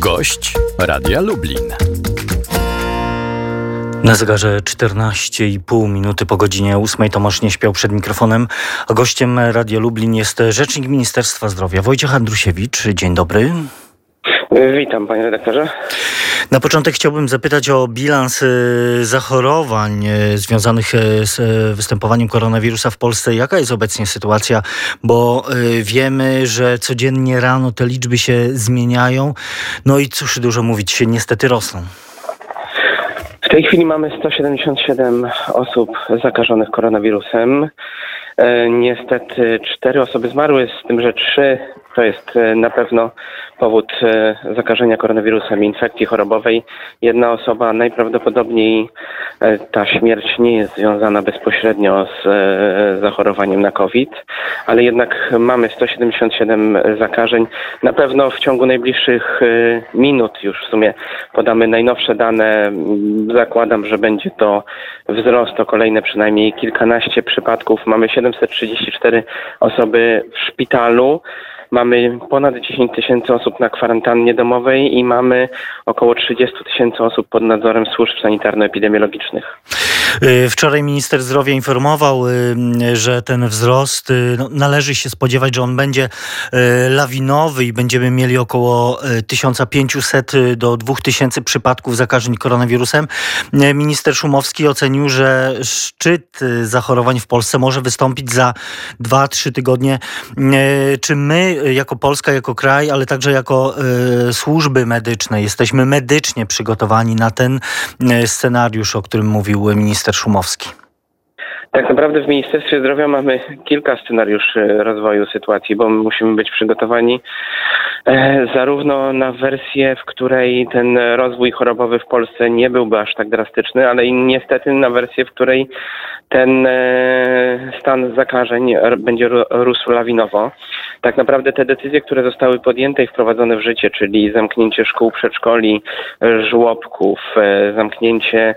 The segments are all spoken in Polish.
Gość Radia Lublin. Na zegarze 14,5 minuty po godzinie 8 Tomasz nie śpiał przed mikrofonem, a gościem Radia Lublin jest rzecznik Ministerstwa Zdrowia Wojciech Andrusiewicz. Dzień dobry. Witam panie redaktorze. Na początek chciałbym zapytać o bilans y, zachorowań y, związanych y, z występowaniem koronawirusa w Polsce. Jaka jest obecnie sytuacja? Bo wiemy, że codziennie rano te liczby się zmieniają. No i cóż dużo mówić, się niestety rosną. W tej chwili mamy 177 osób zakażonych koronawirusem. E, niestety cztery osoby zmarły, z tym, że trzy to jest e, na pewno powód e, zakażenia koronawirusem, infekcji chorobowej. Jedna osoba najprawdopodobniej e, ta śmierć nie jest związana bezpośrednio z zachorowaniem na COVID, ale jednak mamy 177 zakażeń. Na pewno w ciągu najbliższych minut już w sumie podamy najnowsze dane. Zakładam, że będzie to wzrost o kolejne przynajmniej kilkanaście przypadków. Mamy 734 osoby w szpitalu. Mamy ponad 10 tysięcy osób na kwarantannie domowej i mamy około 30 tysięcy osób pod nadzorem służb sanitarno-epidemiologicznych. Y, wczoraj minister zdrowia informował, y, że ten wzrost y, no, należy się spodziewać, że on będzie lawinowy i będziemy mieli około 1500 do 2000 przypadków zakażeń koronawirusem. Minister Szumowski ocenił, że szczyt zachorowań w Polsce może wystąpić za 2-3 tygodnie. Czy my jako Polska, jako kraj, ale także jako służby medyczne jesteśmy medycznie przygotowani na ten scenariusz, o którym mówił minister minister Szumowski? Tak naprawdę w Ministerstwie Zdrowia mamy kilka scenariuszy rozwoju sytuacji, bo musimy być przygotowani e, zarówno na wersję, w której ten rozwój chorobowy w Polsce nie byłby aż tak drastyczny, ale i niestety na wersję, w której ten e, stan zakażeń będzie rósł lawinowo. Tak naprawdę te decyzje, które zostały podjęte i wprowadzone w życie, czyli zamknięcie szkół, przedszkoli, żłobków, e, zamknięcie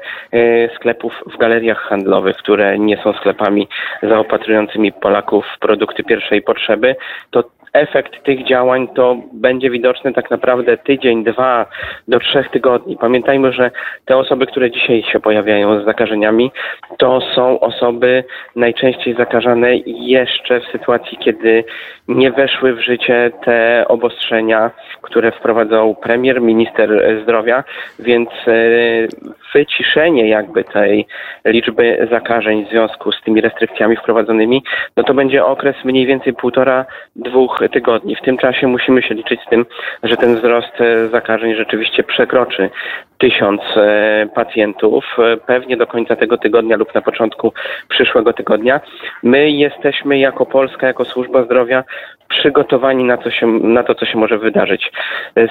sklepów w galeriach handlowych, które nie są sklepami zaopatrującymi Polaków w produkty pierwszej potrzeby, to efekt tych działań to będzie widoczny tak naprawdę tydzień, dwa do trzech tygodni. Pamiętajmy, że te osoby, które dzisiaj się pojawiają z zakażeniami, to są osoby najczęściej zakażane jeszcze w sytuacji, kiedy nie weszły w życie te obostrzenia, które wprowadzał premier, minister zdrowia, więc e, wyciszenie jakby tej liczby zakażeń w związku z tymi restrykcjami wprowadzonymi, no to będzie okres mniej więcej półtora, dwóch tygodni. W tym czasie musimy się liczyć z tym, że ten wzrost e, zakażeń rzeczywiście przekroczy tysiąc e, pacjentów, e, pewnie do końca tego tygodnia lub na początku przyszłego tygodnia. My jesteśmy jako Polska, jako służba zdrowia przygotowani na, to, się, na to, co się może wydarzyć.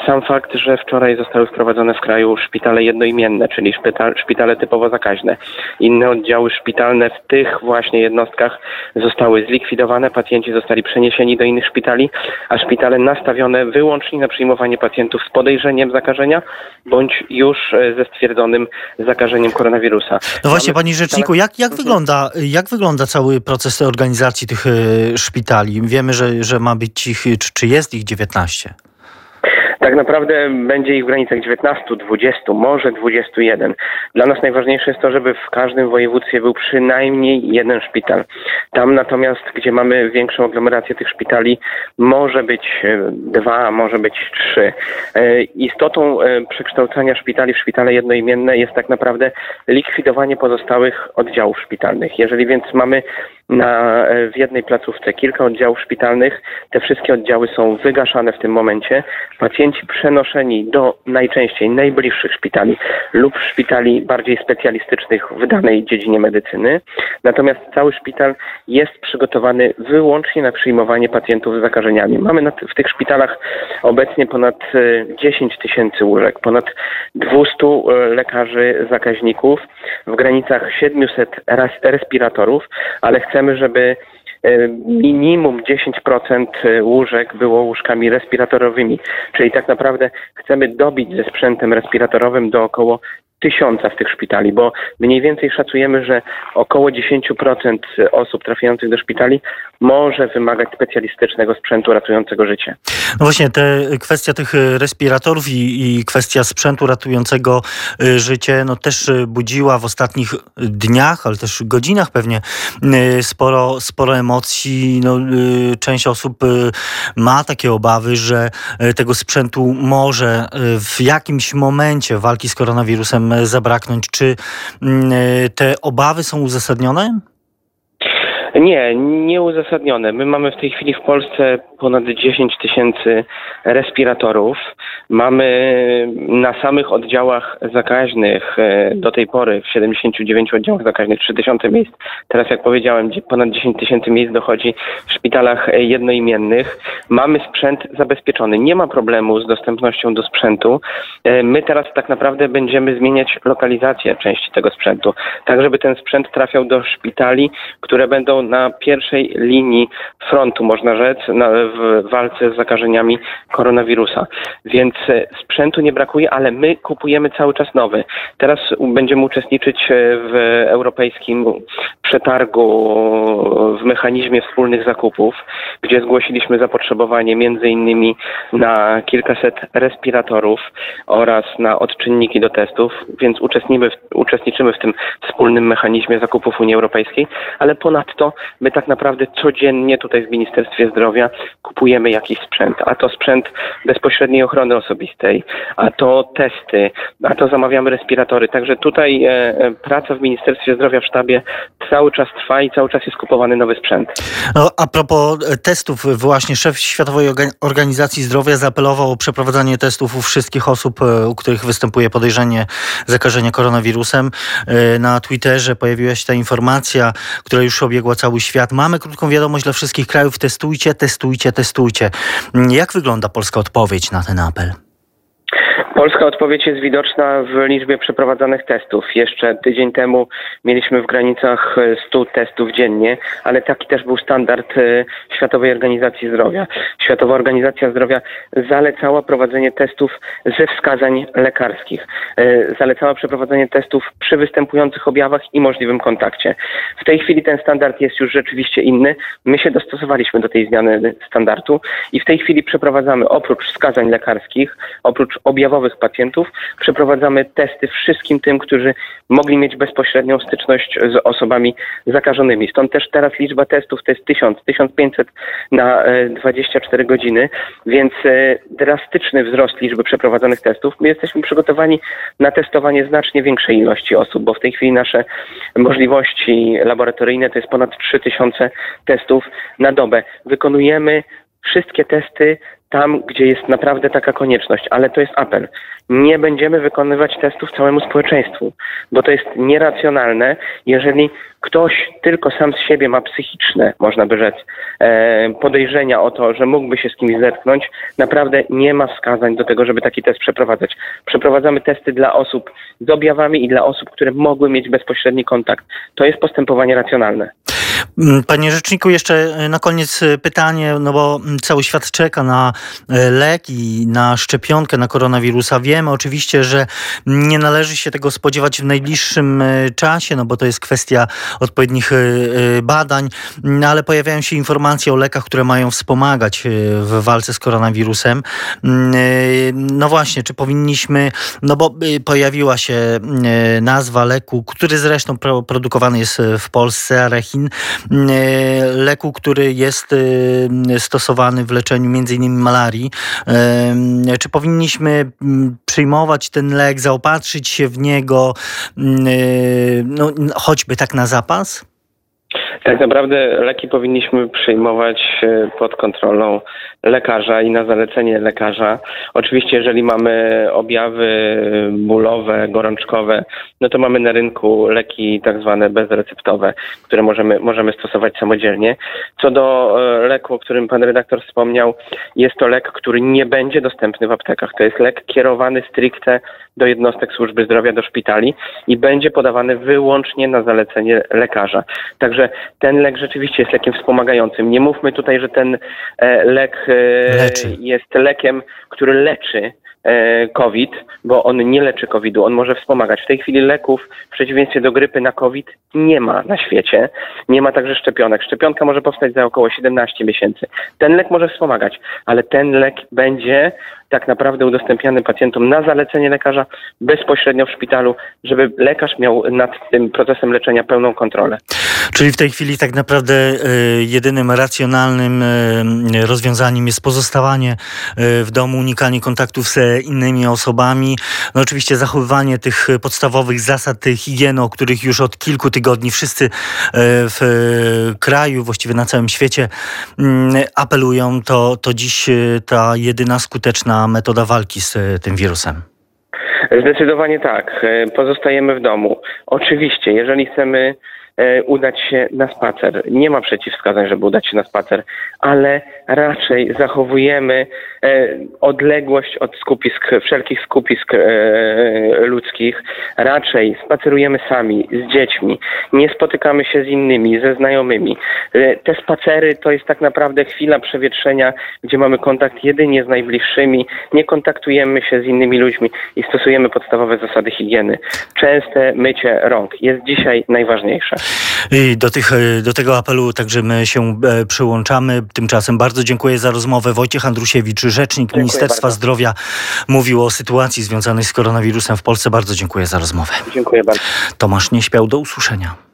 Sam fakt, że wczoraj zostały wprowadzone w kraju szpitale jednoimienne, czyli szpital, szpitale typowo zakaźne, inne oddziały szpitalne w tych właśnie jednostkach zostały zlikwidowane, pacjenci zostali przeniesieni do innych szpitali, a szpitale nastawione wyłącznie na przyjmowanie pacjentów z podejrzeniem zakażenia bądź już e, ze stwierdzonym zakażeniem koronawirusa. No właśnie, panie rzeczniku, jak, jak, wygląda, jak wygląda cały proces organizacji tych e, szpitali? Wiemy, że, że ma być ich, czy, czy jest ich 19? Tak naprawdę będzie ich w granicach 19, 20, może 21. Dla nas najważniejsze jest to, żeby w każdym województwie był przynajmniej jeden szpital. Tam natomiast, gdzie mamy większą aglomerację tych szpitali, może być e, dwa, może być trzy. E, istotą e, przekształcania szpitali w szpitale jednoimienne jest tak naprawdę likwidowanie pozostałych oddziałów szpitalnych. Jeżeli więc mamy na, w jednej placówce kilka oddziałów szpitalnych, te wszystkie oddziały są wygaszane w tym momencie. Pacjenci pacjenci przenoszeni do najczęściej najbliższych szpitali lub szpitali bardziej specjalistycznych w danej dziedzinie medycyny. Natomiast cały szpital jest przygotowany wyłącznie na przyjmowanie pacjentów z zakażeniami. Mamy w tych szpitalach obecnie ponad 10 e, tysięcy łóżek, ponad 200 e, lekarzy zakaźników, w granicach 700 respiratorów, ale chcemy, żeby E, minimum 10% e, łóżek było łóżkami respiratorowymi, czyli tak naprawdę chcemy dobić ze sprzętem respiratorowym do około tysiąca z tych szpitali, bo mniej więcej szacujemy, że około 10% osób trafiających do szpitali może wymagać specjalistycznego sprzętu ratującego życie. No właśnie, te kwestia tych respiratorów i, i kwestia sprzętu ratującego y, życie, no też y, budziła w ostatnich dniach, ale też godzinach pewnie y, sporo, sporo emocji. No, część osób ma takie obawy, że tego sprzętu może w jakimś momencie walki z koronawirusem zabraknąć. Czy mm, te obawy są uzasadnione? Nie, nieuzasadnione. My mamy w tej chwili w Polsce ponad 10 tysięcy respiratorów. Mamy na samych oddziałach zakaźnych e, do tej pory w 79 oddziałach zakaźnych 3000 miejsc. Teraz jak powiedziałem ponad 10 tysięcy miejsc dochodzi w szpitalach jednoimiennych. Mamy sprzęt zabezpieczony. Nie ma problemu z dostępnością do sprzętu. E, my teraz tak naprawdę będziemy zmieniać lokalizację części tego sprzętu, tak żeby ten sprzęt trafiał do szpitali, które będą na pierwszej linii frontu, można rzec, w walce z zakażeniami koronawirusa. Więc e, sprzętu nie brakuje, ale my kupujemy cały czas nowy. Teraz będziemy uczestniczyć e, w europejskim przetargu w mechanizmie wspólnych zakupów, gdzie zgłosiliśmy zapotrzebowanie między innymi na kilkaset respiratorów oraz na odczynniki do testów, więc uczestniczymy w, uczestniczymy w tym wspólnym mechanizmie zakupów Unii Europejskiej, ale ponadto my tak naprawdę codziennie tutaj w Ministerstwie Zdrowia kupujemy jakiś sprzęt, a to sprzęt bezpośredniej ochrony osobistej, a to testy, a to zamawiamy respiratory. Także tutaj e, e praca w Ministerstwie Zdrowia w sztabie cały czas trwa i cały czas jest kupowany nowy sprzęt. No, a propos e, testów, właśnie szef Światowej Organizacji Zdrowia zaapelował o przeprowadzanie testów u wszystkich osób, e, u których występuje podejrzenie zakażenia koronawirusem. Na Twitterze pojawiła się ta informacja, która już obiegła cały świat. Mamy krótką wiadomość dla wszystkich krajów: testujcie, testujcie, testujcie. Jak wygląda polska odpowiedź na ten apel? Polska odpowiedź jest widoczna w liczbie przeprowadzanych testów. Jeszcze tydzień temu mieliśmy w granicach 100 testów dziennie, ale taki też był standard e, Światowej Organizacji Zdrowia. Światowa Organizacja Zdrowia zalecała prowadzenie testów ze wskazań lekarskich. E, zalecała przeprowadzenie testów przy występujących objawach i możliwym kontakcie. W tej chwili ten standard jest już rzeczywiście inny. My się dostosowaliśmy do tej zmiany standardu i w tej chwili przeprowadzamy oprócz wskazań lekarskich, oprócz objawowych pacjentów. Przeprowadzamy testy wszystkim tym, którzy mogli mieć bezpośrednią styczność z osobami zakażonymi. Stąd też teraz liczba testów to jest 1000, 1500 na 24 e, godziny, więc e, drastyczny wzrost liczby przeprowadzonych testów. My jesteśmy przygotowani na testowanie znacznie większej ilości osób, bo w tej chwili nasze możliwości laboratoryjne to jest ponad 3000 testów na dobę. Wykonujemy wszystkie testy tam, gdzie jest naprawdę taka konieczność, ale to jest apel. Nie będziemy wykonywać testów całemu społeczeństwu, bo to jest nieracjonalne, jeżeli ktoś tylko sam z siebie ma psychiczne, można by rzec, e, podejrzenia o to, że mógłby się z kimś zetknąć, naprawdę nie ma wskazań do tego, żeby taki test przeprowadzać. Przeprowadzamy testy dla osób z objawami i dla osób, które mogły mieć bezpośredni kontakt. To jest postępowanie racjonalne. Mm, panie rzeczniku, jeszcze e, na koniec e, pytanie, no bo mm, cały świat czeka na e, lek i na szczepionkę na koronawirusa. Wiemy oczywiście, że nie należy się tego spodziewać w najbliższym czasie, no bo to jest kwestia odpowiednich badań, no ale pojawiają się informacje o lekach, które mają wspomagać w walce z koronawirusem. Mm, no właśnie, czy powinniśmy, no bo pojawiła się nazwa leku, który zresztą produkowany jest w Polsce, Arechin, leku, który jest e, stosowany w leczeniu m.in. malarii. E, czy powinniśmy przyjmować ten lek, zaopatrzyć się w niego, no, choćby tak na zapas? Tak naprawdę leki powinniśmy przyjmować e, pod kontrolą lekarza i na zalecenie lekarza. Oczywiście, jeżeli mamy objawy bólowe, gorączkowe, no to mamy na rynku leki tak zwane bezreceptowe, które możemy, możemy stosować samodzielnie. Co do e, leku, o którym pan redaktor wspomniał, jest to lek, który nie będzie dostępny w aptekach. To jest lek kierowany stricte do jednostek służby zdrowia, do szpitali i będzie podawany wyłącznie na zalecenie lekarza. Także ten lek rzeczywiście jest lekiem wspomagającym. Nie mówmy tutaj, że ten e, lek e, leczy. jest lekiem, który leczy e, COVID, bo on nie leczy COVID-u, on może wspomagać. W tej chwili leków w przeciwieństwie do grypy na COVID nie ma na świecie. Nie ma także szczepionek. Szczepionka może powstać za około 17 miesięcy. Ten lek może wspomagać, ale ten lek będzie tak naprawdę udostępniany pacjentom na zalecenie lekarza bezpośrednio w szpitalu, żeby lekarz miał nad tym procesem leczenia pełną kontrolę. Czyli w tej chwili tak naprawdę y, jedynym racjonalnym y, rozwiązaniem jest pozostawanie y, w domu, unikanie kontaktów z innymi osobami. No oczywiście zachowywanie tych podstawowych zasad higieny, o których już od kilku tygodni wszyscy w kraju, właściwie na całym świecie mm, apelują, to, to dziś ta jedyna skuteczna metoda walki z tym wirusem. Zdecydowanie tak. Pozostajemy w domu. Oczywiście, jeżeli chcemy E, udać się na spacer. Nie ma przeciwwskazań, żeby udać się na spacer, ale raczej zachowujemy e, odległość od skupisk, wszelkich skupisk e, ludzkich. Raczej spacerujemy sami, z dziećmi. Nie spotykamy się z innymi, ze znajomymi. Te spacery to jest tak naprawdę chwila przewietrzenia, gdzie mamy kontakt jedynie z najbliższymi, nie kontaktujemy się z innymi ludźmi i stosujemy podstawowe zasady higieny. Częste mycie rąk jest dzisiaj najważniejsze. I do, tych, e, do tego apelu także my się e, przyłączamy. Tymczasem bardzo dziękuję za rozmowę. Wojciech Andrusiewicz, rzecznik dziękuję Ministerstwa bardzo. Zdrowia, mówił o sytuacji związanej z koronawirusem w Polsce. Bardzo dziękuję za rozmowę. Dziękuję bardzo. Tomasz nie śpiał. Do usłyszenia.